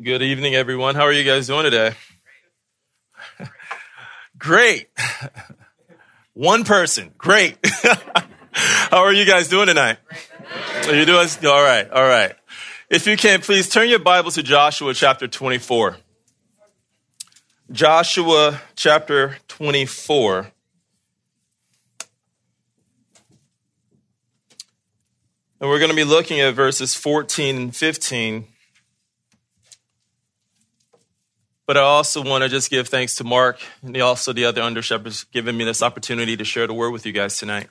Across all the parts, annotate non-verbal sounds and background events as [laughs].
Good evening, everyone. How are you guys doing today? Great. One person. Great. [laughs] How are you guys doing tonight? Are you doing all right? All right. If you can, please turn your Bible to Joshua chapter 24. Joshua chapter 24. And we're going to be looking at verses 14 and 15 But I also want to just give thanks to Mark and also the other under shepherds giving me this opportunity to share the word with you guys tonight.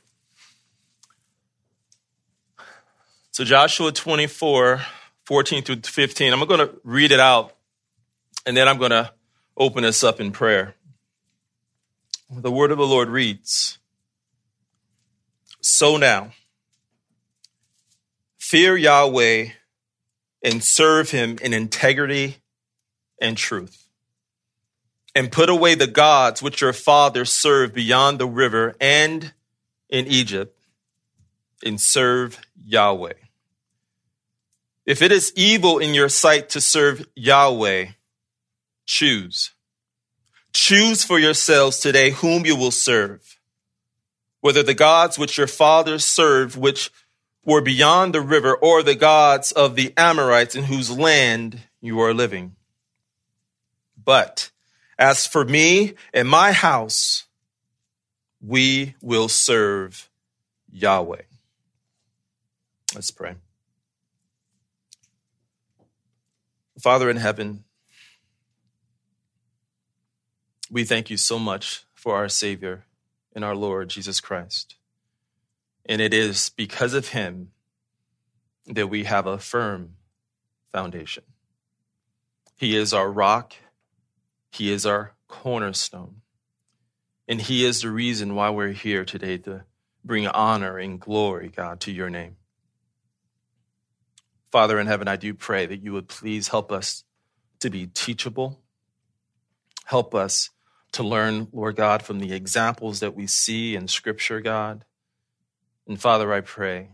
So, Joshua 24, 14 through 15, I'm going to read it out and then I'm going to open us up in prayer. The word of the Lord reads So now, fear Yahweh and serve him in integrity and truth and put away the gods which your fathers served beyond the river and in Egypt, and serve Yahweh. If it is evil in your sight to serve Yahweh, choose. Choose for yourselves today whom you will serve, whether the gods which your fathers served, which were beyond the river, or the gods of the Amorites in whose land you are living. But as for me and my house, we will serve Yahweh. Let's pray. Father in heaven, we thank you so much for our Savior and our Lord Jesus Christ. And it is because of him that we have a firm foundation. He is our rock he is our cornerstone. And He is the reason why we're here today to bring honor and glory, God, to your name. Father in heaven, I do pray that you would please help us to be teachable. Help us to learn, Lord God, from the examples that we see in Scripture, God. And Father, I pray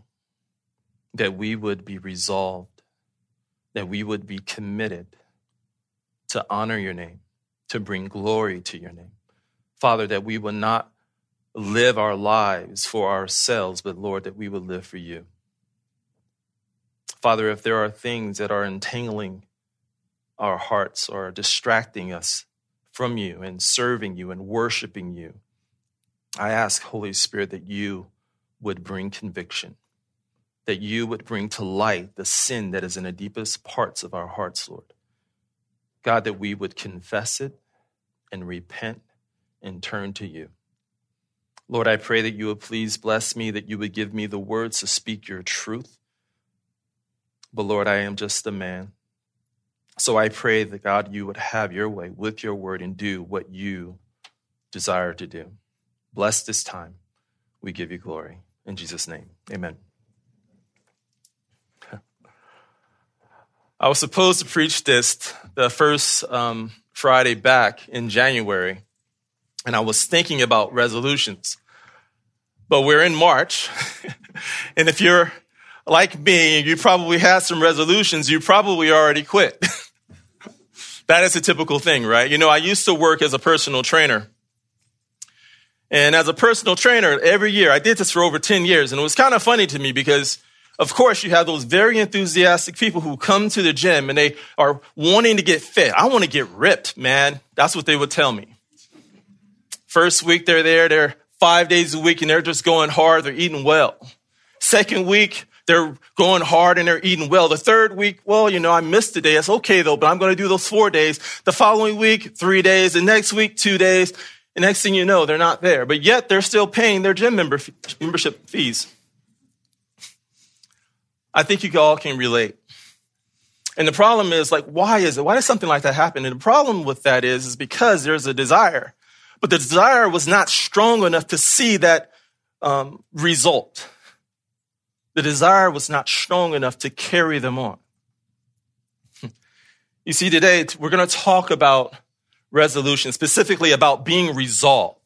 that we would be resolved, that we would be committed to honor your name to bring glory to your name. Father, that we will not live our lives for ourselves, but Lord, that we will live for you. Father, if there are things that are entangling our hearts or distracting us from you and serving you and worshiping you, I ask, Holy Spirit, that you would bring conviction, that you would bring to light the sin that is in the deepest parts of our hearts, Lord. God, that we would confess it and repent and turn to you. Lord, I pray that you would please bless me, that you would give me the words to speak your truth. But Lord, I am just a man. So I pray that God, you would have your way with your word and do what you desire to do. Bless this time. We give you glory. In Jesus' name, amen. I was supposed to preach this the first um, Friday back in January, and I was thinking about resolutions. But we're in March, [laughs] and if you're like me, you probably had some resolutions, you probably already quit. [laughs] that is a typical thing, right? You know, I used to work as a personal trainer. And as a personal trainer, every year, I did this for over 10 years, and it was kind of funny to me because of course, you have those very enthusiastic people who come to the gym and they are wanting to get fit. I want to get ripped, man. That's what they would tell me. First week they're there, they're five days a week and they're just going hard, they're eating well. Second week, they're going hard and they're eating well. The third week, well, you know, I missed a day. It's okay though, but I'm going to do those four days. The following week, three days. The next week, two days. The next thing you know, they're not there, but yet they're still paying their gym member, membership fees. I think you all can relate. And the problem is like, why is it? Why does something like that happen? And the problem with that is, is because there's a desire, but the desire was not strong enough to see that um, result. The desire was not strong enough to carry them on. You see, today we're going to talk about resolution, specifically about being resolved.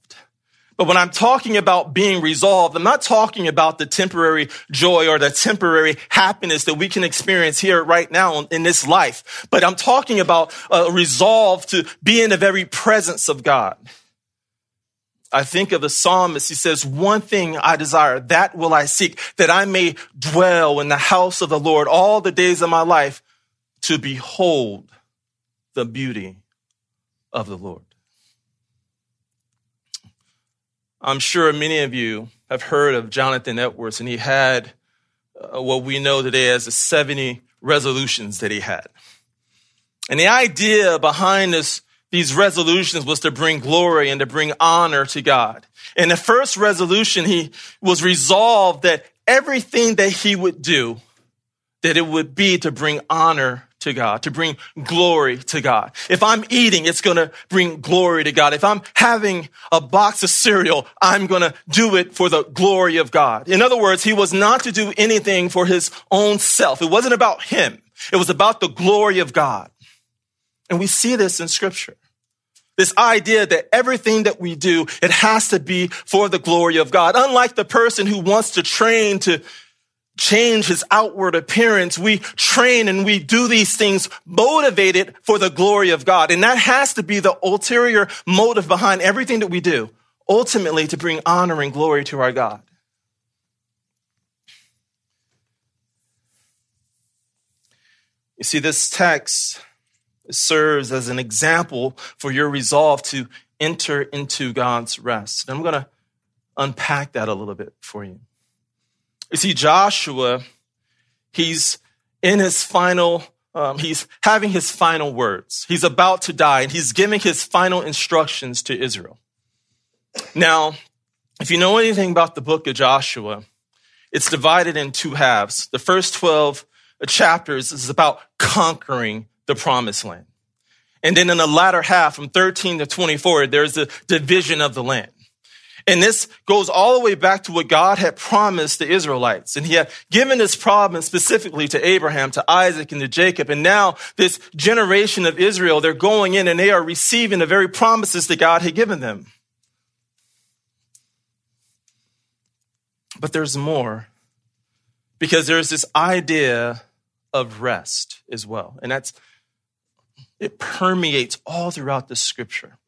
But when I'm talking about being resolved, I'm not talking about the temporary joy or the temporary happiness that we can experience here right now in this life. But I'm talking about a resolve to be in the very presence of God. I think of the psalmist. He says, one thing I desire, that will I seek, that I may dwell in the house of the Lord all the days of my life to behold the beauty of the Lord. I'm sure many of you have heard of Jonathan Edwards, and he had uh, what we know today as the 70 resolutions that he had. And the idea behind this these resolutions was to bring glory and to bring honor to God. In the first resolution, he was resolved that everything that he would do, that it would be to bring honor to God, to bring glory to God. If I'm eating, it's going to bring glory to God. If I'm having a box of cereal, I'm going to do it for the glory of God. In other words, he was not to do anything for his own self. It wasn't about him. It was about the glory of God. And we see this in scripture. This idea that everything that we do, it has to be for the glory of God. Unlike the person who wants to train to change his outward appearance, we train and we do these things motivated for the glory of God. And that has to be the ulterior motive behind everything that we do, ultimately to bring honor and glory to our God. You see, this text serves as an example for your resolve to enter into God's rest. And I'm going to unpack that a little bit for you. You see, Joshua, he's in his final, um, he's having his final words. He's about to die and he's giving his final instructions to Israel. Now, if you know anything about the book of Joshua, it's divided in two halves. The first 12 chapters is about conquering the promised land. And then in the latter half, from 13 to 24, there's the division of the land. And this goes all the way back to what God had promised the Israelites. And he had given this promise specifically to Abraham, to Isaac, and to Jacob. And now this generation of Israel, they're going in and they are receiving the very promises that God had given them. But there's more because there's this idea of rest as well. And that's it permeates all throughout the scripture.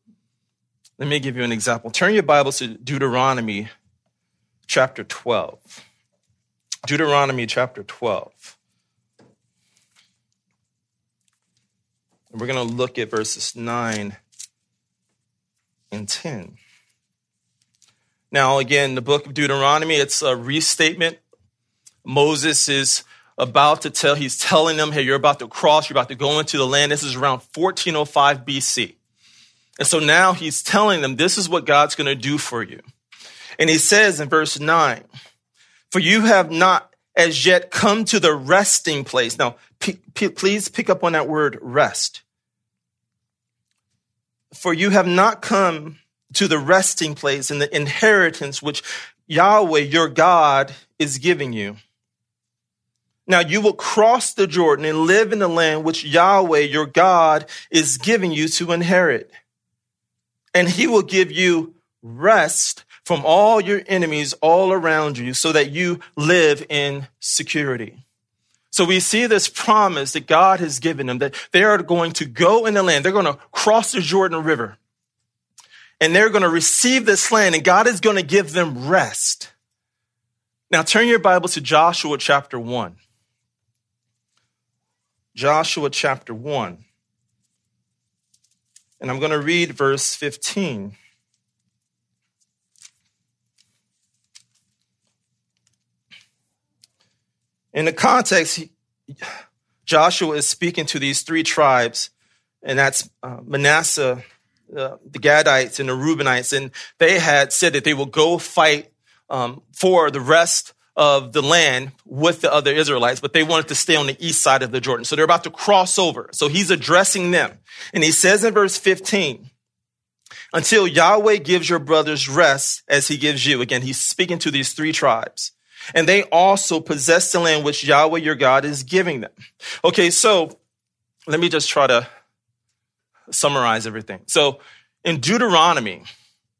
Let me give you an example. Turn your Bibles to Deuteronomy chapter 12. Deuteronomy chapter 12. And we're going to look at verses 9 and 10. Now, again, the book of Deuteronomy, it's a restatement. Moses is about to tell, he's telling them, hey, you're about to cross, you're about to go into the land. This is around 1405 BC. And so now he's telling them, this is what God's going to do for you. And he says in verse 9, for you have not as yet come to the resting place. Now, p- p- please pick up on that word rest. For you have not come to the resting place and the inheritance which Yahweh your God is giving you. Now you will cross the Jordan and live in the land which Yahweh your God is giving you to inherit. And he will give you rest from all your enemies all around you so that you live in security. So we see this promise that God has given them that they are going to go in the land. They're going to cross the Jordan River and they're going to receive this land and God is going to give them rest. Now turn your Bible to Joshua chapter 1. Joshua chapter 1. And I'm going to read verse 15. In the context, Joshua is speaking to these three tribes, and that's uh, Manasseh, uh, the Gadites, and the Reubenites. And they had said that they will go fight um, for the rest of the land with the other Israelites, but they wanted to stay on the east side of the Jordan. So they're about to cross over. So he's addressing them. And he says in verse 15, until Yahweh gives your brothers rest as he gives you. Again, he's speaking to these three tribes. And they also possess the land which Yahweh your God is giving them. Okay, so let me just try to summarize everything. So in Deuteronomy,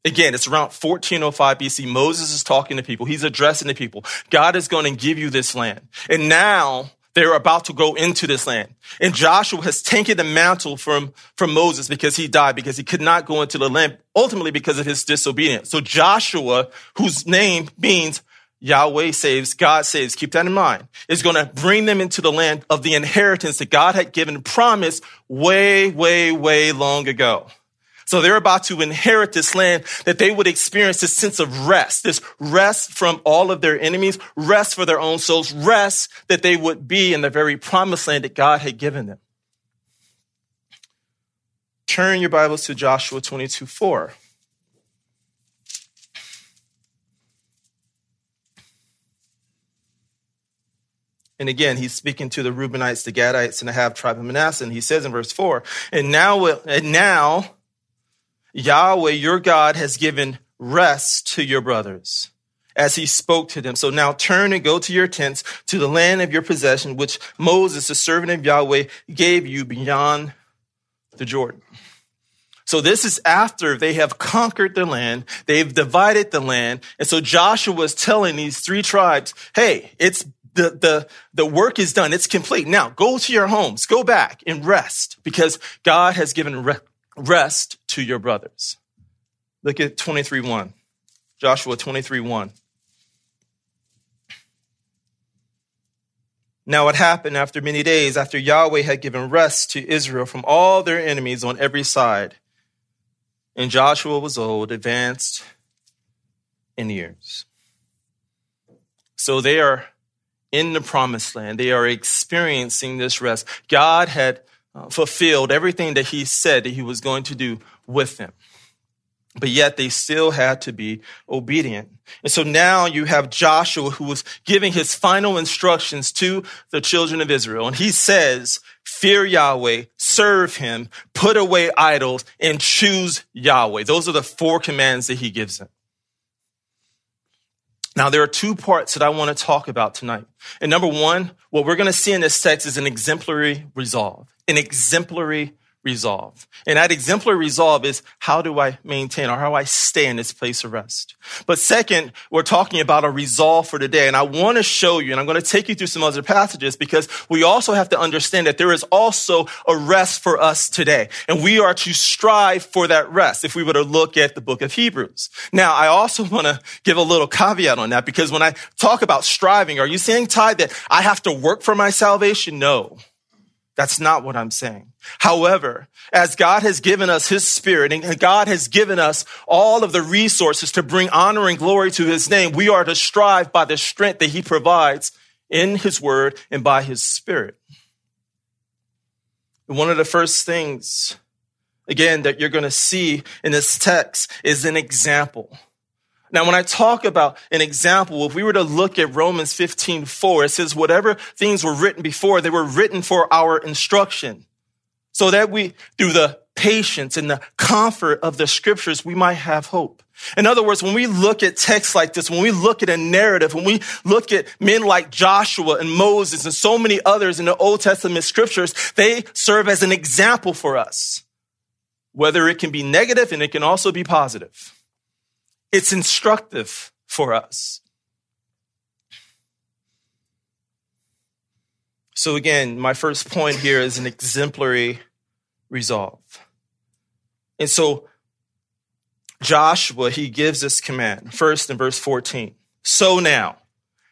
Again, it's around 1405 BC. Moses is talking to people. He's addressing the people. God is going to give you this land. And now they're about to go into this land. And Joshua has taken the mantle from, from Moses because he died, because he could not go into the land, ultimately because of his disobedience. So Joshua, whose name means Yahweh saves, God saves, keep that in mind, is going to bring them into the land of the inheritance that God had given promise way, way, way long ago. So they're about to inherit this land that they would experience this sense of rest, this rest from all of their enemies, rest for their own souls, rest that they would be in the very promised land that God had given them. Turn your Bibles to Joshua 22 4. And again, he's speaking to the Reubenites, the Gadites, and the half tribe of Manasseh. And he says in verse four, and now, and now Yahweh, your God, has given rest to your brothers as he spoke to them. So now turn and go to your tents to the land of your possession, which Moses, the servant of Yahweh, gave you beyond the Jordan. So this is after they have conquered the land. They've divided the land. And so Joshua was telling these three tribes, Hey, it's the, the, the work is done. It's complete. Now go to your homes, go back and rest because God has given rest to your brothers. Look at 23 1. Joshua 23 1. Now it happened after many days, after Yahweh had given rest to Israel from all their enemies on every side. And Joshua was old, advanced in years. So they are in the promised land. They are experiencing this rest. God had Uh, fulfilled everything that he said that he was going to do with them. But yet they still had to be obedient. And so now you have Joshua who was giving his final instructions to the children of Israel. And he says, fear Yahweh, serve him, put away idols, and choose Yahweh. Those are the four commands that he gives them. Now, there are two parts that I want to talk about tonight. And number one, what we're going to see in this text is an exemplary resolve an exemplary resolve. And that exemplary resolve is how do I maintain or how I stay in this place of rest? But second, we're talking about a resolve for today. And I want to show you, and I'm going to take you through some other passages because we also have to understand that there is also a rest for us today. And we are to strive for that rest if we were to look at the book of Hebrews. Now, I also want to give a little caveat on that because when I talk about striving, are you saying, Ty, that I have to work for my salvation? No. That's not what I'm saying. However, as God has given us his spirit and God has given us all of the resources to bring honor and glory to his name, we are to strive by the strength that he provides in his word and by his spirit. one of the first things, again, that you're going to see in this text is an example. Now, when I talk about an example, if we were to look at Romans 15, 4, it says, whatever things were written before, they were written for our instruction. So that we, through the patience and the comfort of the scriptures, we might have hope. In other words, when we look at texts like this, when we look at a narrative, when we look at men like Joshua and Moses and so many others in the Old Testament scriptures, they serve as an example for us. Whether it can be negative and it can also be positive. It's instructive for us. So, again, my first point here is an exemplary resolve. And so, Joshua, he gives this command first in verse 14. So now,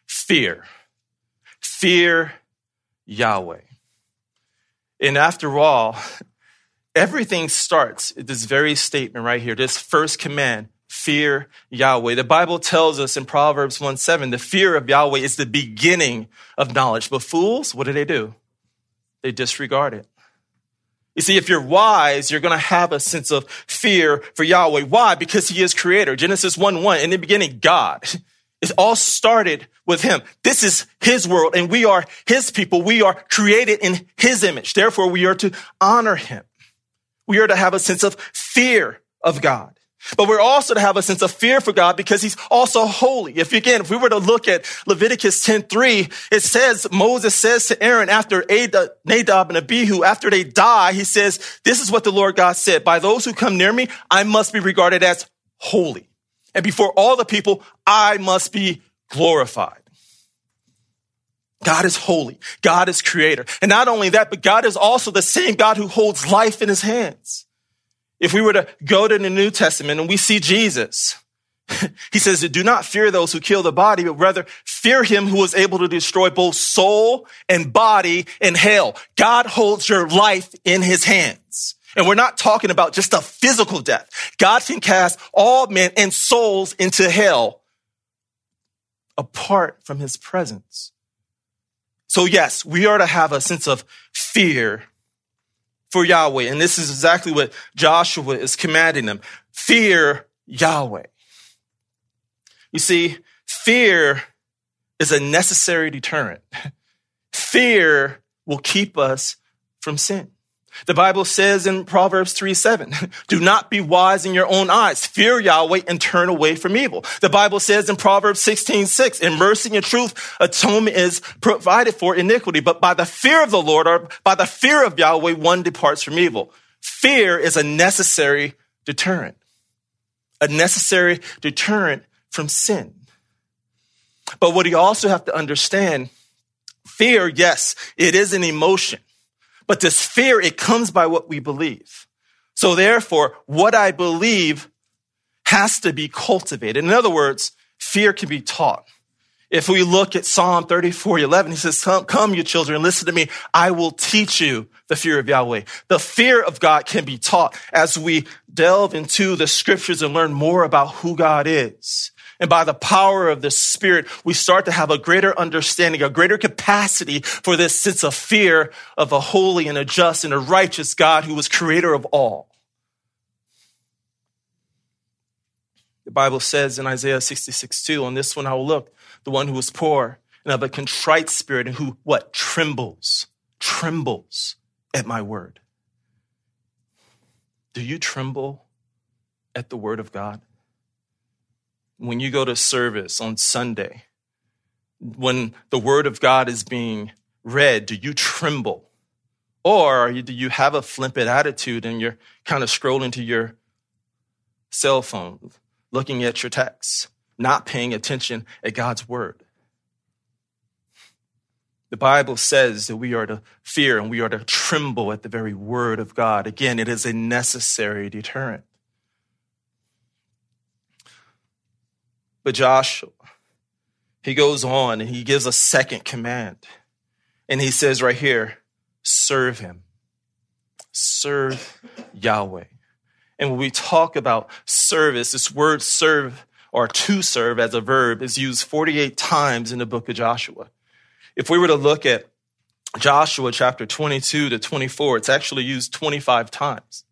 fear. Fear Yahweh. And after all, everything starts at this very statement right here, this first command fear Yahweh. The Bible tells us in Proverbs 1 7, the fear of Yahweh is the beginning of knowledge. But fools, what do they do? They disregard it. You see, if you're wise, you're going to have a sense of fear for Yahweh. Why? Because he is creator. Genesis 1 1, in the beginning, God. It all started with him. This is his world and we are his people. We are created in his image. Therefore, we are to honor him. We are to have a sense of fear of God. But we're also to have a sense of fear for God because he's also holy. If again, if we were to look at Leviticus 10:3, it says Moses says to Aaron after Nadab and Abihu after they die, he says, "This is what the Lord God said: By those who come near me, I must be regarded as holy. And before all the people, I must be glorified. God is holy. God is creator. And not only that, but God is also the same God who holds life in his hands. If we were to go to the New Testament and we see Jesus, [laughs] he says, do not fear those who kill the body, but rather fear him who is able to destroy both soul and body in hell. God holds your life in his hands. And we're not talking about just a physical death. God can cast all men and souls into hell apart from his presence. So yes, we are to have a sense of fear for Yahweh. And this is exactly what Joshua is commanding them. Fear Yahweh. You see, fear is a necessary deterrent. [laughs] Fear will keep us from sin. The Bible says in Proverbs 3 7, [laughs] do not be wise in your own eyes. Fear Yahweh and turn away from evil. The Bible says in Proverbs 16 6, in mercy and truth, atonement is provided for iniquity. But by the fear of the Lord or by the fear of Yahweh, one departs from evil. Fear is a necessary deterrent, a necessary deterrent from sin. But what you also have to understand, fear, yes, it is an emotion. But this fear, it comes by what we believe. So therefore, what I believe has to be cultivated. In other words, fear can be taught. If we look at Psalm 34, 11, he says, come, come, you children, listen to me. I will teach you the fear of Yahweh. The fear of God can be taught as we delve into the scriptures and learn more about who God is. And by the power of the Spirit, we start to have a greater understanding, a greater capacity for this sense of fear of a holy and a just and a righteous God who was creator of all. The Bible says in Isaiah 66, 2, on this one I will look, the one who is poor and of a contrite spirit and who, what, trembles, trembles at my word. Do you tremble at the word of God? When you go to service on Sunday, when the word of God is being read, do you tremble? Or do you have a flippant attitude and you're kind of scrolling to your cell phone, looking at your texts, not paying attention at God's word? The Bible says that we are to fear and we are to tremble at the very word of God. Again, it is a necessary deterrent. But Joshua, he goes on and he gives a second command. And he says right here, serve him. Serve Yahweh. And when we talk about service, this word serve or to serve as a verb is used 48 times in the book of Joshua. If we were to look at Joshua chapter 22 to 24, it's actually used 25 times.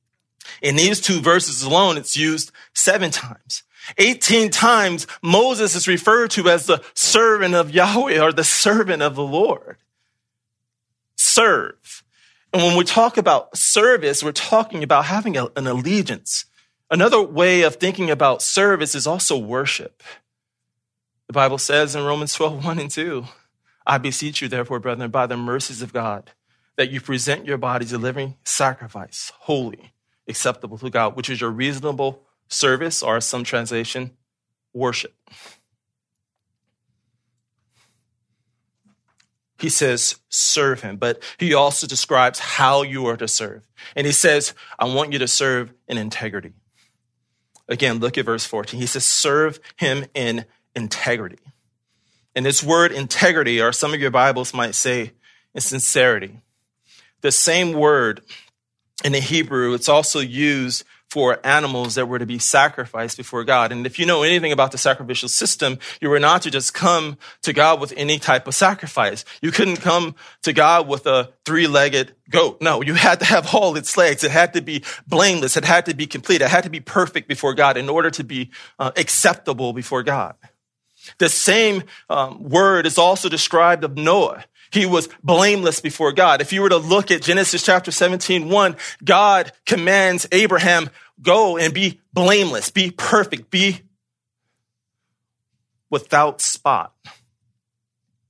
In these two verses alone, it's used seven times. 18 times Moses is referred to as the servant of Yahweh or the servant of the Lord. Serve. And when we talk about service, we're talking about having a, an allegiance. Another way of thinking about service is also worship. The Bible says in Romans 12, 1 and 2, I beseech you, therefore, brethren, by the mercies of God, that you present your bodies a living sacrifice, holy, acceptable to God, which is your reasonable service, or some translation, worship. He says, serve him, but he also describes how you are to serve. And he says, I want you to serve in integrity. Again, look at verse 14. He says, serve him in integrity. And this word integrity, or some of your Bibles might say, in sincerity. The same word in the Hebrew, it's also used for animals that were to be sacrificed before God. And if you know anything about the sacrificial system, you were not to just come to God with any type of sacrifice. You couldn't come to God with a three-legged goat. No, you had to have all its legs. It had to be blameless. It had to be complete. It had to be perfect before God in order to be uh, acceptable before God. The same um, word is also described of Noah. He was blameless before God. If you were to look at Genesis chapter 17, 1, God commands Abraham, go and be blameless, be perfect, be without spot.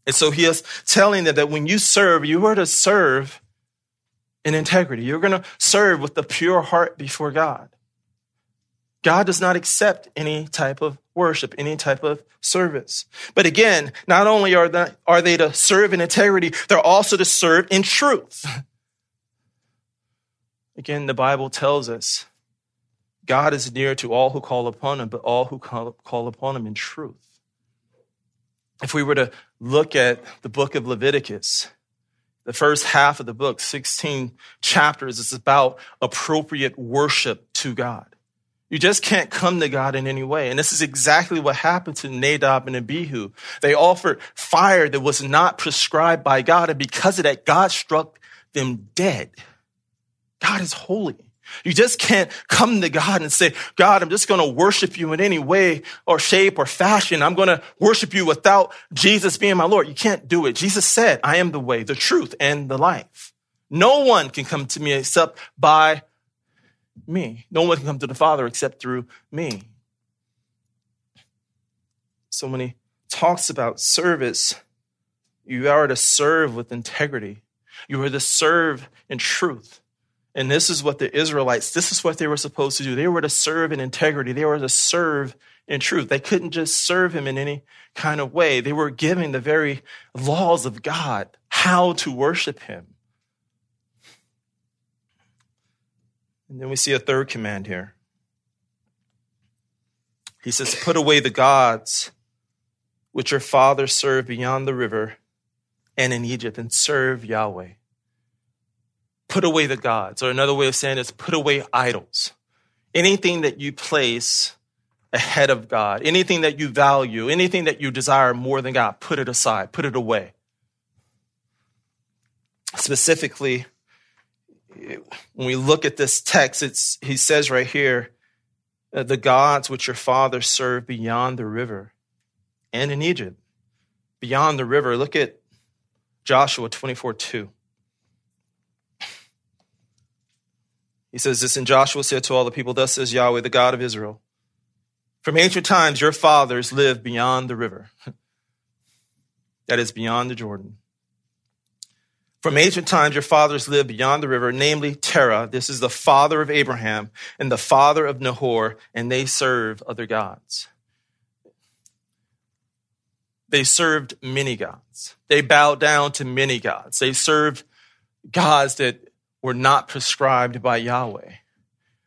And so he is telling them that when you serve, you are to serve in integrity. You're going to serve with the pure heart before God. God does not accept any type of worship, any type of service. But again, not only are they, are they to serve in integrity, they're also to serve in truth. [laughs] Again, the Bible tells us God is near to all who call upon him, but all who call, call upon him in truth. If we were to look at the book of Leviticus, the first half of the book, 16 chapters, is about appropriate worship to God. You just can't come to God in any way. And this is exactly what happened to Nadab and Abihu. They offered fire that was not prescribed by God. And because of that, God struck them dead. God is holy. You just can't come to God and say, God, I'm just going to worship you in any way or shape or fashion. I'm going to worship you without Jesus being my Lord. You can't do it. Jesus said, I am the way, the truth, and the life. No one can come to me except by me. No one can come to the Father except through me. So when he talks about service, you are to serve with integrity. You are to serve in truth. And this is what the Israelites, this is what they were supposed to do. They were to serve in integrity. They were to serve in truth. They couldn't just serve him in any kind of way. They were giving the very laws of God how to worship him. And then we see a third command here. He says, Put away the gods which your fathers served beyond the river and in Egypt and serve Yahweh. Put away the gods, or another way of saying is put away idols. Anything that you place ahead of God, anything that you value, anything that you desire more than God, put it aside, put it away. Specifically, when we look at this text, it's, he says right here, uh, the gods which your fathers served beyond the river and in Egypt, beyond the river. Look at Joshua 24 2. He says this, and Joshua said to all the people, Thus says Yahweh, the God of Israel, from ancient times your fathers lived beyond the river, [laughs] that is, beyond the Jordan. From ancient times, your fathers lived beyond the river, namely Terah. This is the father of Abraham and the father of Nahor, and they serve other gods. They served many gods. They bowed down to many gods. They served gods that were not prescribed by Yahweh.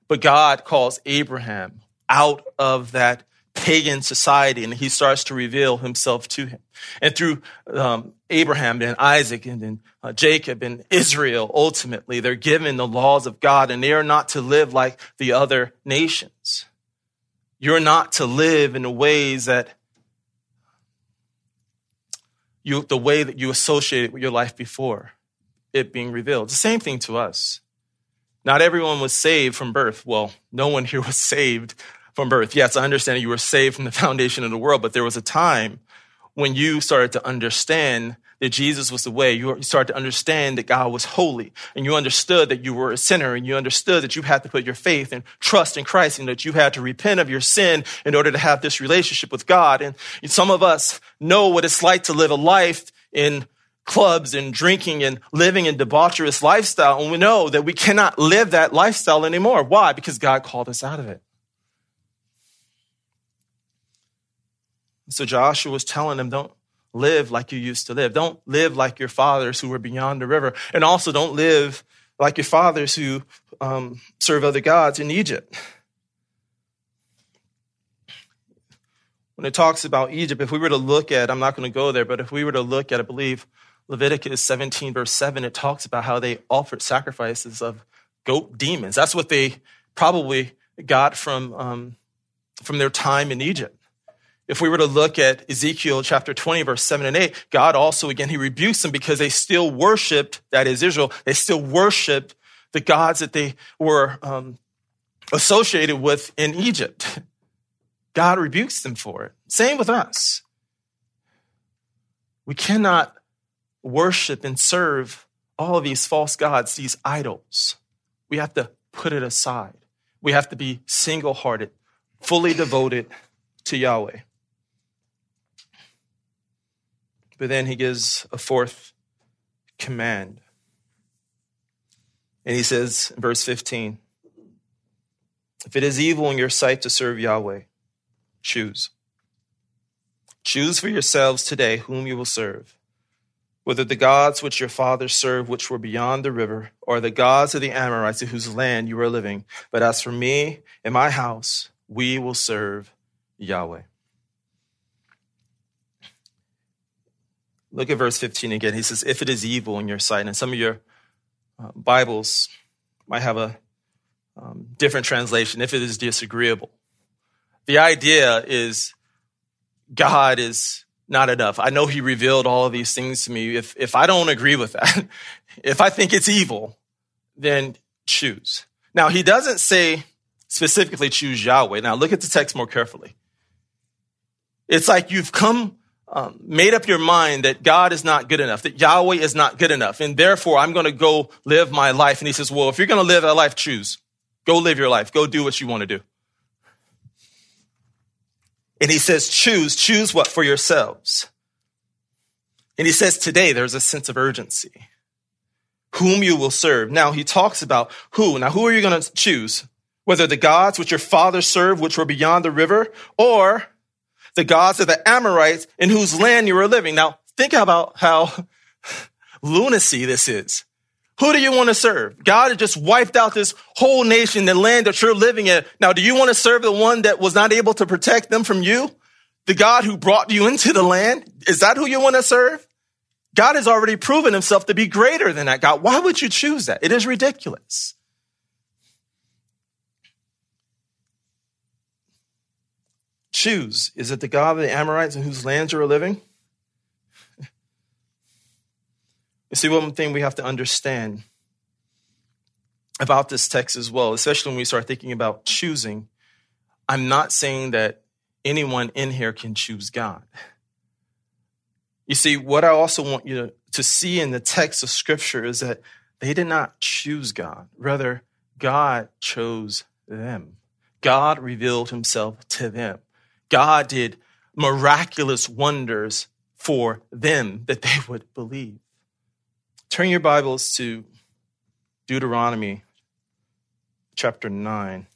But God calls Abraham out of that pagan society and he starts to reveal himself to him. And through um, Abraham and Isaac and then uh, Jacob and Israel, ultimately, they're given the laws of God and they are not to live like the other nations. You're not to live in the ways that you, the way that you associated with your life before it being revealed. The same thing to us. Not everyone was saved from birth. Well, no one here [laughs] was saved from birth. Yes, I understand you were saved from the foundation of the world, but there was a time when you started to understand that Jesus was the way. You started to understand that God was holy and you understood that you were a sinner and you understood that you had to put your faith and trust in Christ and that you had to repent of your sin in order to have this relationship with God. And some of us know what it's like to live a life in clubs and drinking and living in debaucherous lifestyle. And we know that we cannot live that lifestyle anymore. Why? Because God called us out of it. So Joshua was telling them, don't live like you used to live. Don't live like your fathers who were beyond the river. And also don't live like your fathers who um, serve other gods in Egypt. When it talks about Egypt, if we were to look at, I'm not going to go there, but if we were to look at, I believe, Leviticus 17, verse 7, it talks about how they offered sacrifices of goat demons. That's what they probably got from, um, from their time in Egypt. If we were to look at Ezekiel chapter 20, verse 7 and 8, God also, again, he rebukes them because they still worshiped, that is Israel, they still worshiped the gods that they were um, associated with in Egypt. [laughs] God rebukes them for it. Same with us. We cannot worship and serve all of these false gods, these idols. We have to put it aside. We have to be single hearted, fully devoted to Yahweh. But then he gives a fourth command. And he says in verse 15, If it is evil in your sight to serve Yahweh, choose. Choose for yourselves today whom you will serve, whether the gods which your fathers served, which were beyond the river, or the gods of the Amorites in whose land you are living. But as for me and my house, we will serve Yahweh. Look at verse 15 again. He says, If it is evil in your sight, and some of your uh, Bibles might have a um, different translation, if it is disagreeable. The idea is God is not enough. I know He revealed all of these things to me. If, if I don't agree with that, [laughs] if I think it's evil, then choose. Now, He doesn't say specifically choose Yahweh. Now, look at the text more carefully. It's like you've come um, made up your mind that God is not good enough, that Yahweh is not good enough, and therefore I'm going to go live my life. And he says, well, if you're going to live a life, choose. Go live your life. Go do what you want to do. And he says, choose, choose what for yourselves. And he says, today there's a sense of urgency. Whom you will serve. Now he talks about who. Now who are you going to choose? Whether the gods which your fathers served, which were beyond the river, or the gods of the Amorites in whose land you are living. Now, think about how lunacy this is. Who do you want to serve? God has just wiped out this whole nation, the land that you're living in. Now, do you want to serve the one that was not able to protect them from you? The God who brought you into the land? Is that who you want to serve? God has already proven himself to be greater than that God. Why would you choose that? It is ridiculous. Choose? Is it the God of the Amorites in whose lands you are living? [laughs] you see, one thing we have to understand about this text as well, especially when we start thinking about choosing, I'm not saying that anyone in here can choose God. You see, what I also want you to, to see in the text of Scripture is that they did not choose God. Rather, God chose them. God revealed himself to them. God did miraculous wonders for them that they would believe. Turn your Bibles to Deuteronomy chapter 9.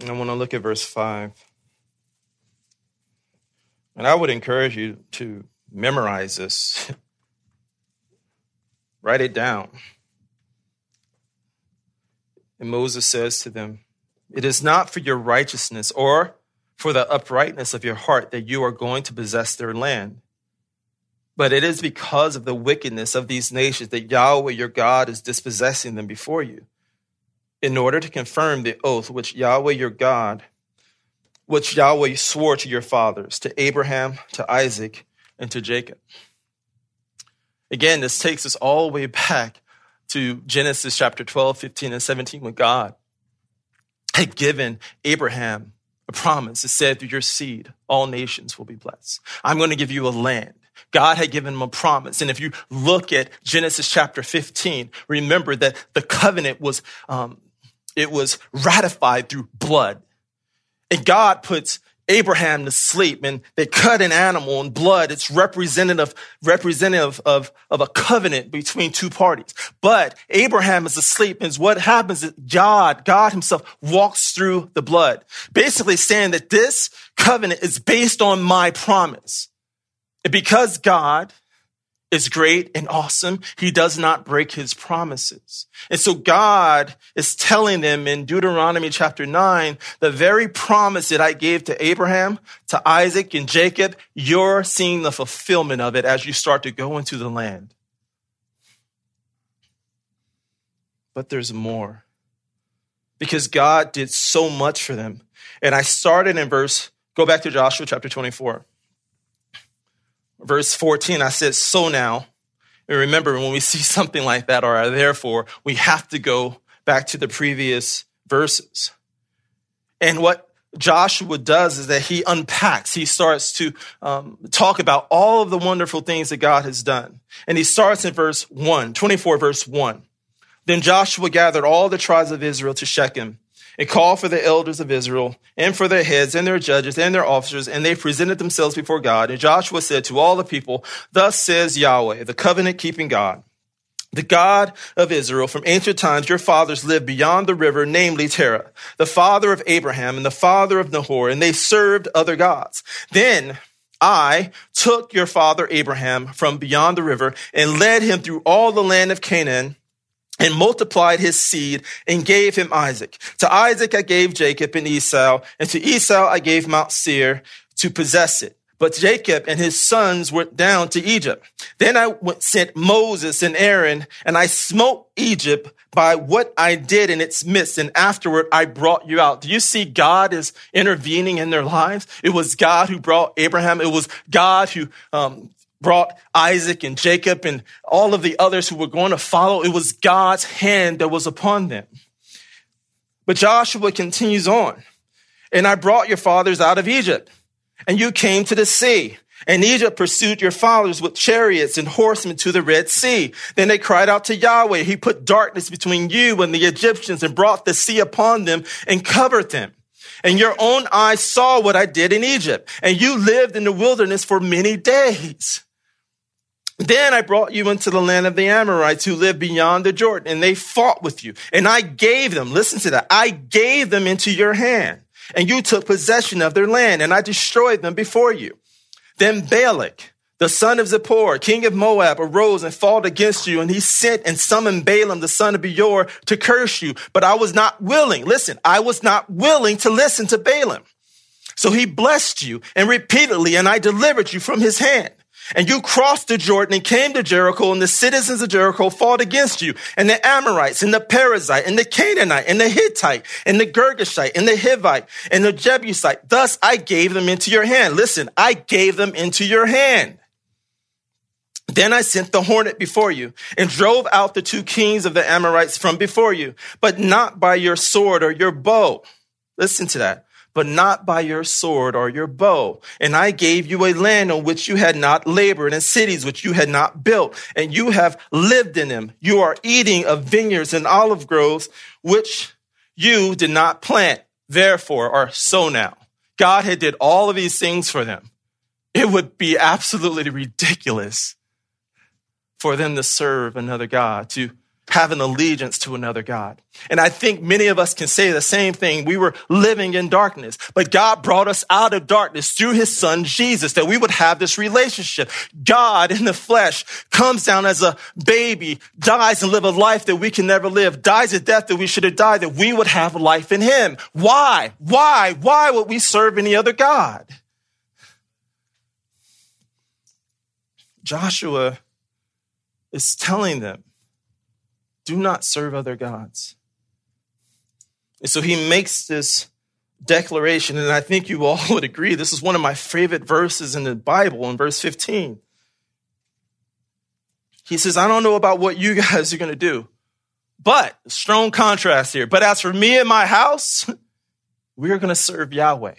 And I want to look at verse 5. And I would encourage you to memorize this, [laughs] write it down. And Moses says to them, It is not for your righteousness or for the uprightness of your heart that you are going to possess their land. But it is because of the wickedness of these nations that Yahweh your God is dispossessing them before you, in order to confirm the oath which Yahweh your God, which Yahweh swore to your fathers, to Abraham, to Isaac, and to Jacob. Again, this takes us all the way back to Genesis chapter 12, 15, and 17 when God had given Abraham a promise. It said, through your seed, all nations will be blessed. I'm going to give you a land. God had given him a promise. And if you look at Genesis chapter 15, remember that the covenant was, um, it was ratified through blood. And God puts Abraham to sleep and they cut an animal and blood. It's representative, representative of, of a covenant between two parties. But Abraham is asleep and what happens is God, God himself walks through the blood, basically saying that this covenant is based on my promise. And because God is great and awesome. He does not break his promises. And so God is telling them in Deuteronomy chapter 9, the very promise that I gave to Abraham, to Isaac, and Jacob, you're seeing the fulfillment of it as you start to go into the land. But there's more. Because God did so much for them. And I started in verse, go back to Joshua chapter 24 verse 14, I said, So now. And remember, when we see [laughs] something like that or therefore, we have to go back to the previous verses. And what Joshua does is that he unpacks, he starts to um, talk about all of the wonderful things that God has done. And he starts in verse 1, 24, verse 1. Then Joshua gathered all the tribes of Israel to Shechem and called for the elders of Israel and for their heads and their judges and their officers, and they presented themselves before God. And Joshua said to all the people, Thus says Yahweh, the covenant keeping God. The God of Israel, from ancient times, your fathers lived beyond the river, namely Terah, the father of Abraham and the father of Nahor, and they served other gods. Then I took your father Abraham from beyond the river and led him through all the land of Canaan and multiplied his seed and gave him Isaac. To Isaac I gave Jacob and Esau, and to Esau I gave Mount Seir to possess it. But Jacob and his sons went down to Egypt. Then I sent Moses and Aaron, and I smote Egypt by what I did in its midst, and afterward I brought you out. Do you see God is intervening in their lives? It was God who brought Abraham. It was God who um, brought Isaac and Jacob and all of the others who were going to follow. It was God's hand that was upon them. But Joshua continues on. And I brought your fathers out of Egypt, and you came to the sea. And Egypt pursued your fathers with chariots and horsemen to the Red Sea. Then they cried out to Yahweh. He put darkness between you and the Egyptians and brought the sea upon them and covered them. And your own eyes saw what I did in Egypt. And you lived in the wilderness for many days. Then I brought you into the land of the Amorites who live beyond the Jordan, and they fought with you. And I gave them, listen to that, I gave them into your hand, and you took possession of their land, and I destroyed them before you. Then Balak, the son of Zippor, king of Moab, arose and fought against you, and he sent and summoned Balaam, the son of Beor, to curse you. But I was not willing, listen, I was not willing to listen to Balaam. So he blessed you and repeatedly, and I delivered you from his hand. And you crossed the Jordan and came to Jericho, and the citizens of Jericho fought against you, and the Amorites, and the Perizzite, and the Canaanite, and the Hittite, and the Girgashite, and the Hivite, and the Jebusite. Thus I gave them into your hand. Listen, I gave them into your hand. Then I sent the hornet before you and drove out the two kings of the Amorites from before you, but not by your sword or your bow. Listen to that but not by your sword or your bow. And I gave you a land on which you had not labored and cities which you had not built, and you have lived in them. You are eating of vineyards and olive groves, which you did not plant, therefore or sow now. God had did all of these things for them. It would be absolutely ridiculous for them to serve another God, to have an allegiance to another God. And I think many of us can say the same thing. We were living in darkness, but God brought us out of darkness through his son Jesus, that we would have this relationship. God in the flesh comes down as a baby, dies and live a life that we can never live, dies a death that we should have died, that we would have life in him. Why? Why? Why would we serve any other God? Joshua is telling them, do not serve other gods. And so he makes this declaration, and I think you all [laughs] would agree. This is one of my favorite verses in the Bible in verse 15. He says, I don't know about what you [laughs] guys are going to do, but strong contrast here. But as for me and my house, [laughs] we're going to serve Yahweh.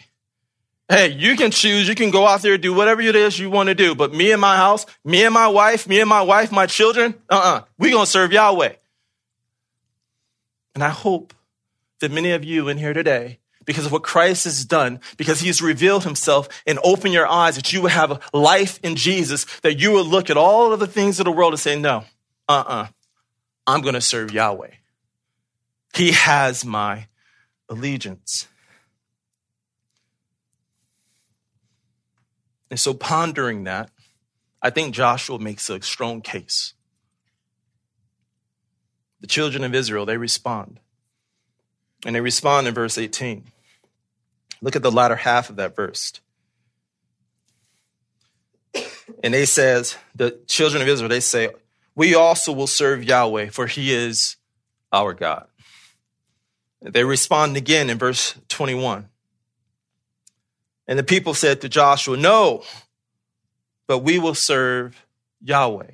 Hey, you can choose. You can go out there do whatever it is you want to do. But me and my house, me and my wife, me and my wife, my children, uh-uh. We're going to serve Yahweh. And I hope that many of you in here today, because of what Christ has done, because he has revealed himself and opened your eyes, that you will have a life in Jesus, that you will look at all of the things of the world and say, no, uh-uh, I'm going to serve Yahweh. He has my allegiance. And so pondering that, I think Joshua makes a strong case the children of Israel, they respond. And they respond in verse 18. Look at the latter half of that verse. And they says, the children of Israel, they say, we also will serve Yahweh, for he is our God. They respond again in verse 21. And the people said to Joshua, No, but we will serve Yahweh.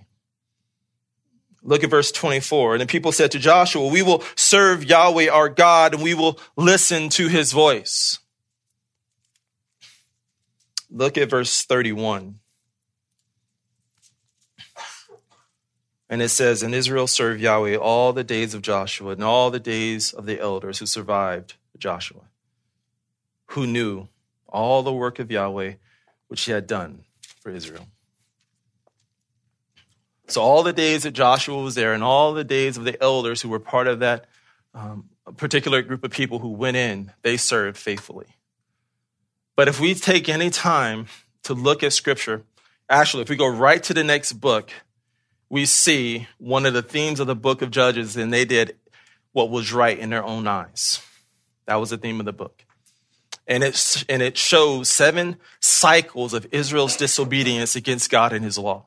Look at verse 24. And the people said to Joshua, We will serve Yahweh our God and we will listen to his voice. Look at verse 31. And it says, And Israel served Yahweh all the days of Joshua and all the days of the elders who survived Joshua, who knew all the work of Yahweh which he had done for Israel. So, all the days that Joshua was there, and all the days of the elders who were part of that um, particular group of people who went in, they served faithfully. But if we take any time to look at scripture, actually, if we go right to the next book, we see one of the themes of the book of Judges, and they did what was right in their own eyes. That was the theme of the book. And it, and it shows seven cycles of Israel's disobedience against God and his law.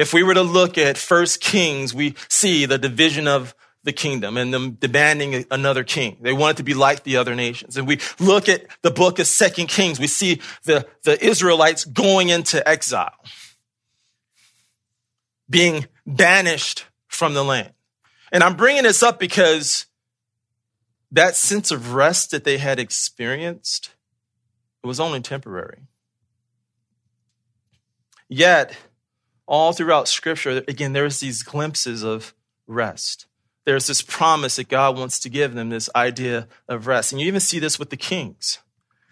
If we were to look at First Kings, we see the division of the kingdom and them demanding another king. They wanted to be like the other nations. And we look at the book of Second Kings, we see the, the Israelites going into exile, being banished from the land. And I'm bringing this up because that sense of rest that they had experienced, it was only temporary. Yet, all throughout scripture, again, there's these glimpses of rest there's this promise that God wants to give them, this idea of rest. And you even see this with the kings.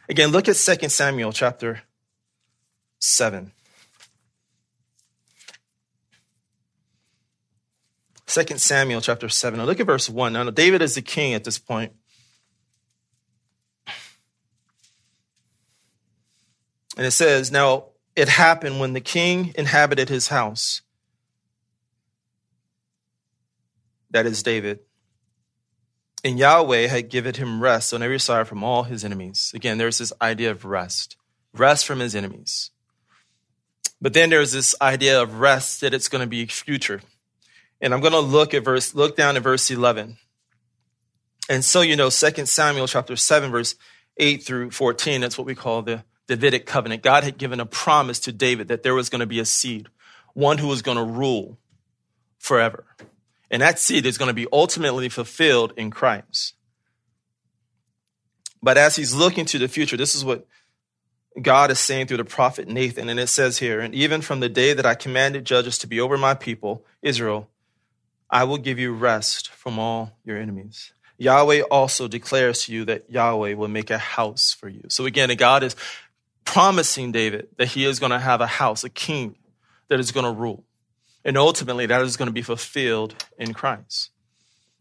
Again, look at 2 Samuel chapter 7. 2 Samuel chapter 7. Now look at verse 1. Now, David is the king at this point. And it says, Now it happened when the king inhabited his house that is David. And Yahweh had given him rest on every side from all his enemies. Again, there's this idea of rest, rest from his enemies. But then there's this idea of rest that it's going to be future. And I'm going to look at verse, look down at verse 11. And so, you know, 2 Samuel chapter 7, verse 8 through 14, that's what we call the Davidic covenant. God had given a promise to David that there was going to be a seed, one who was going to rule forever. And that seed is going to be ultimately fulfilled in Christ. But as he's looking to the future, this is what God is saying through the prophet Nathan. And it says here, and even from the day that I commanded judges to be over my people, Israel, I will give you rest from all your enemies. Yahweh also declares to you that Yahweh will make a house for you. So again, God is promising David that he is going to have a house, a king that is going to rule. And ultimately, that is going to be fulfilled in Christ.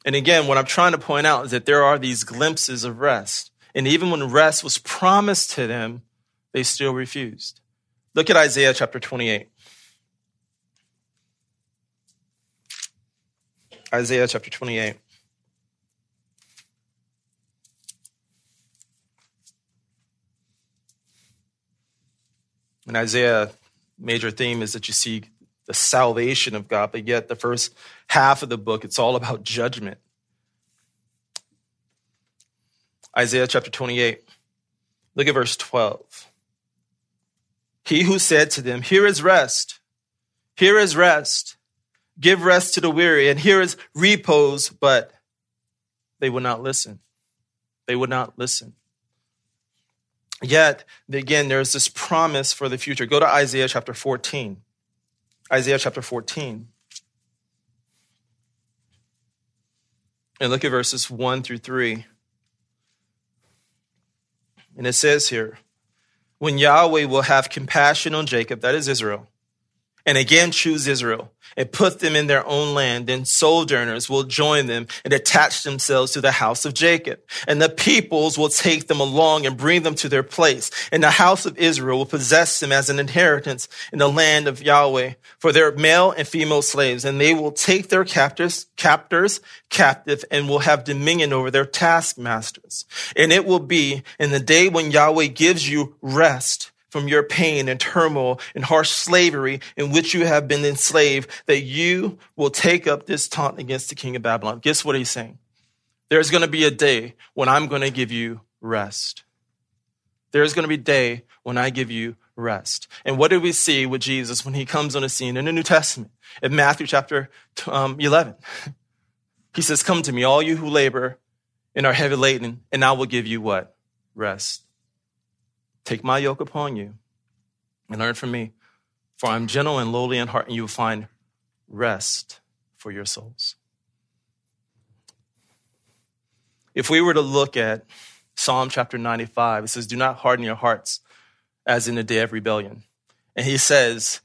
And again, what I'm trying to point out is that there are these glimpses of rest. And even when rest was promised to them, they still refused. Look at Isaiah chapter 28. Isaiah chapter 28. In Isaiah, major theme is that you see the salvation of God, but yet the first half of the book, it's all about judgment. Isaiah chapter 28, look at verse 12. He who said to them, Here is rest, here is rest, give rest to the weary, and here is repose, but they would not listen. They would not listen. Yet, again, there's this promise for the future. Go to Isaiah chapter 14. Isaiah chapter 14. And look at verses 1 through 3. And it says here, when Yahweh will have compassion on Jacob, that is Israel, and again choose Israel and put them in their own land, then sojourners will join them and attach themselves to the house of Jacob. And the peoples will take them along and bring them to their place. And the house of Israel will possess them as an inheritance in the land of Yahweh for their male and female slaves. And they will take their captors, captors captive and will have dominion over their taskmasters. And it will be in the day when Yahweh gives you rest from your pain and turmoil and harsh slavery in which you have been enslaved, that you will take up this taunt against the king of Babylon. Guess what he's saying? There's going to be a day when I'm going to give you rest. There's going to be a day when I give you rest. And what do we see with Jesus when he comes on the scene in the New Testament? In Matthew chapter um, 11, [laughs] he says, Come to me, all you who labor and are heavy laden, and I will give you what? Rest. Take my yoke upon you and learn from me, for I'm gentle and lowly in heart, and you will find rest for your souls. If we were to look at Psalm chapter 95, it says, Do not harden your hearts as in the day of rebellion. And he says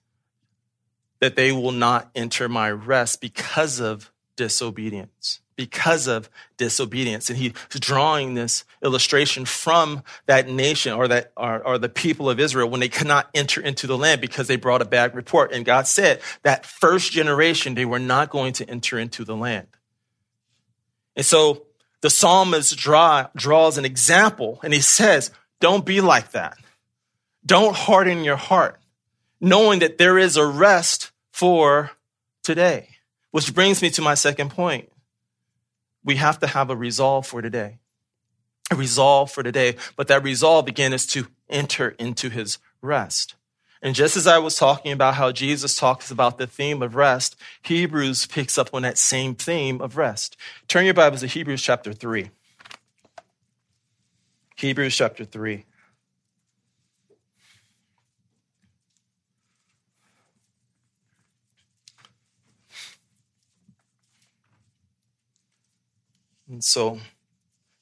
that they will not enter my rest because of disobedience because of disobedience. And he's drawing this illustration from that nation or that or, or, the people of Israel when they could not enter into the land because they brought a bad report. And God said that first generation, they were not going to enter into the land. And so the psalmist draw, draws an example and he says, don't be like that. Don't harden your heart, knowing that there is a rest for today. Which brings me to my second point we have to have a resolve for today. A resolve for today. But that resolve, again, is to enter into his rest. And just as I was talking about how Jesus talks about the theme of rest, Hebrews picks up on that same theme of rest. Turn your Bibles to Hebrews chapter 3. Hebrews chapter 3. And so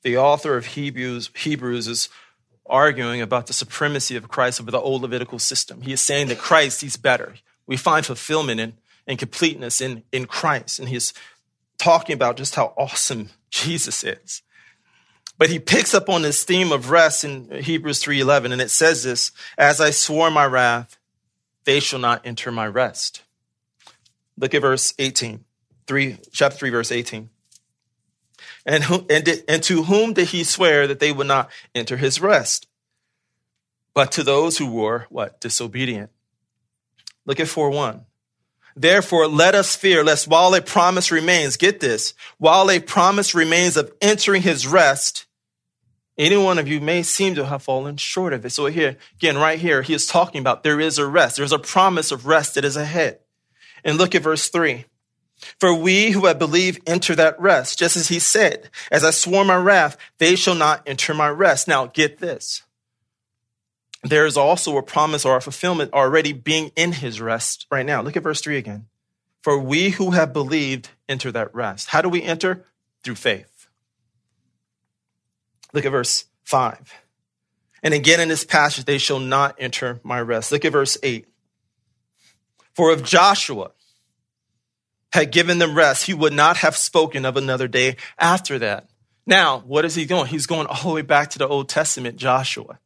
the author of Hebrews, Hebrews is arguing about the supremacy of Christ over the old Levitical system. He is saying that Christ, he's better. We find fulfillment and, completeness in, in Christ. And he's talking about just how awesome [laughs] Jesus is. But he picks up on this theme of rest in Hebrews 3:11 and it says this, as I swore my wrath, they shall not enter my rest. Look at verse 18. 3 chapter 3 verse 18. And, who, and, and to whom did he swear that they would not enter his rest? But to those who were what? Disobedient. Look at 4 1. Therefore, let us fear, lest while a promise remains, get this, while a promise remains of entering his rest, any one of you may seem to have fallen short of it. So here, again, right here, he is talking about there is a rest. There's a promise of rest that is ahead. And look at verse 3. For we who have believed enter that rest, just as he said, as I swore my wrath, they shall not enter my rest. Now get this. There is also a promise or a fulfillment already being in his rest right now. Look at verse three again. For we who have believed enter that rest. How do we enter? Through faith. Look at verse five. And again in this passage, they shall not enter my rest. Look at verse eight. For if Joshua, had given them rest, he would not have spoken of another day after that. Now, what is he going? He's going all the way back to the Old Testament, Joshua.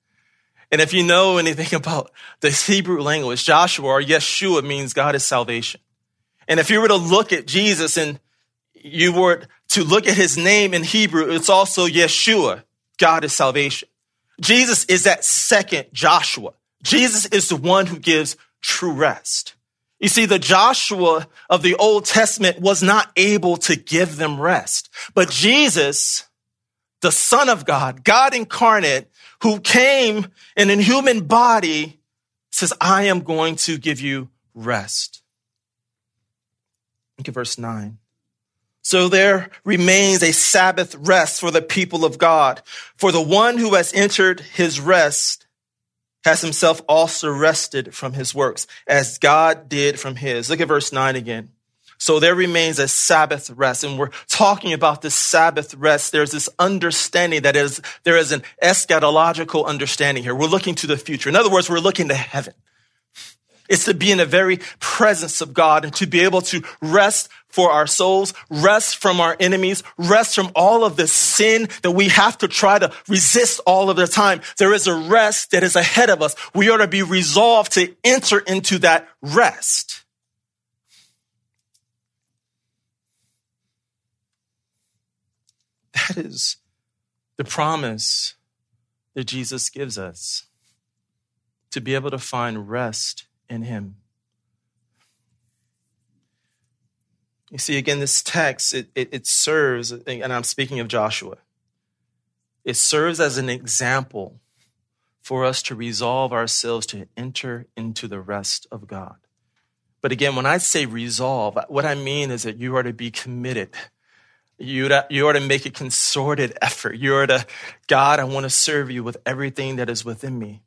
And if you know anything [laughs] about the Hebrew language, Joshua or Yeshua means God is salvation. And if you were to look at Jesus and you were to look at his name in Hebrew, it's also Yeshua, God is salvation. Jesus is that second Joshua. Jesus is the one who gives true rest. You see, the Joshua of the Old Testament was not able to give them rest. But Jesus, the Son of God, God incarnate, who came in a human body, says, I am going to give you rest. Look at verse 9. So there remains a Sabbath rest for the people of God. For the one who has entered his rest has himself also rested from his works as God did from his. Look at verse 9 again. So there remains a Sabbath rest. And we're talking about this Sabbath rest. There's this understanding that is, there is an eschatological understanding here. We're looking to the future. In other words, we're looking to heaven. It's to be in the very presence of God and to be able to rest for our souls, rest from our enemies, rest from all of the sin that we have to try to resist all of the time. There is a rest that is ahead of us. We ought to be resolved to enter into that rest. That is the promise that Jesus gives us to be able to find rest in him. You see, again, this text, it, it, it, serves, and I'm speaking of Joshua, it serves as an example for us to resolve ourselves to enter into the rest of God. But again, when I say resolve, what I mean is that you are to be committed. You to, you are to make a concerted effort. You are to, God, I want to serve you with everything that is within me.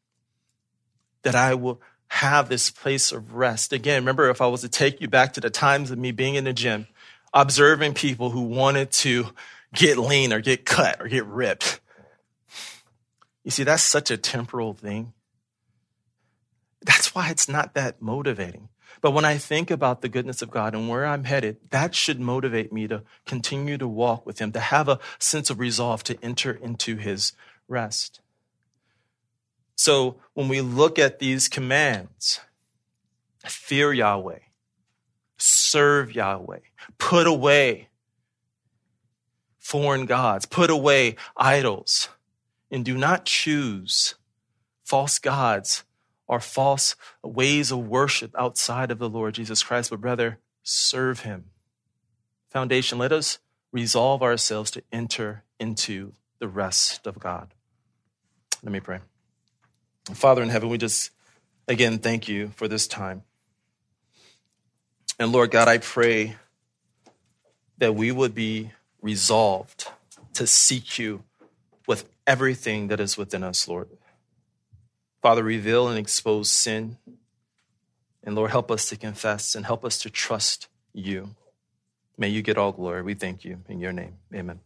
That I will have this place of rest. Again, remember if I was to take you back to the times of me being in the gym, observing people who wanted to get lean or get cut or get ripped. You see, that's such a temporal thing. That's why it's not that motivating. But when I think about the goodness of God and where I'm headed, that should motivate me to continue to walk with Him, to have a sense of resolve to enter into His rest. So when we look at these commands, fear Yahweh, serve Yahweh, put away foreign gods, put away idols, and do not choose false gods or false ways of worship outside of the Lord Jesus Christ, but rather serve him. Foundation, let us resolve ourselves to enter into the rest of God. Let me pray. Father in heaven, we just again thank you for this time. And Lord God, I pray that we would be resolved to seek you with everything that is within us, Lord. Father, reveal and expose sin. And Lord, help us to confess and help us to trust you. May you get all glory. We thank you in your name. Amen.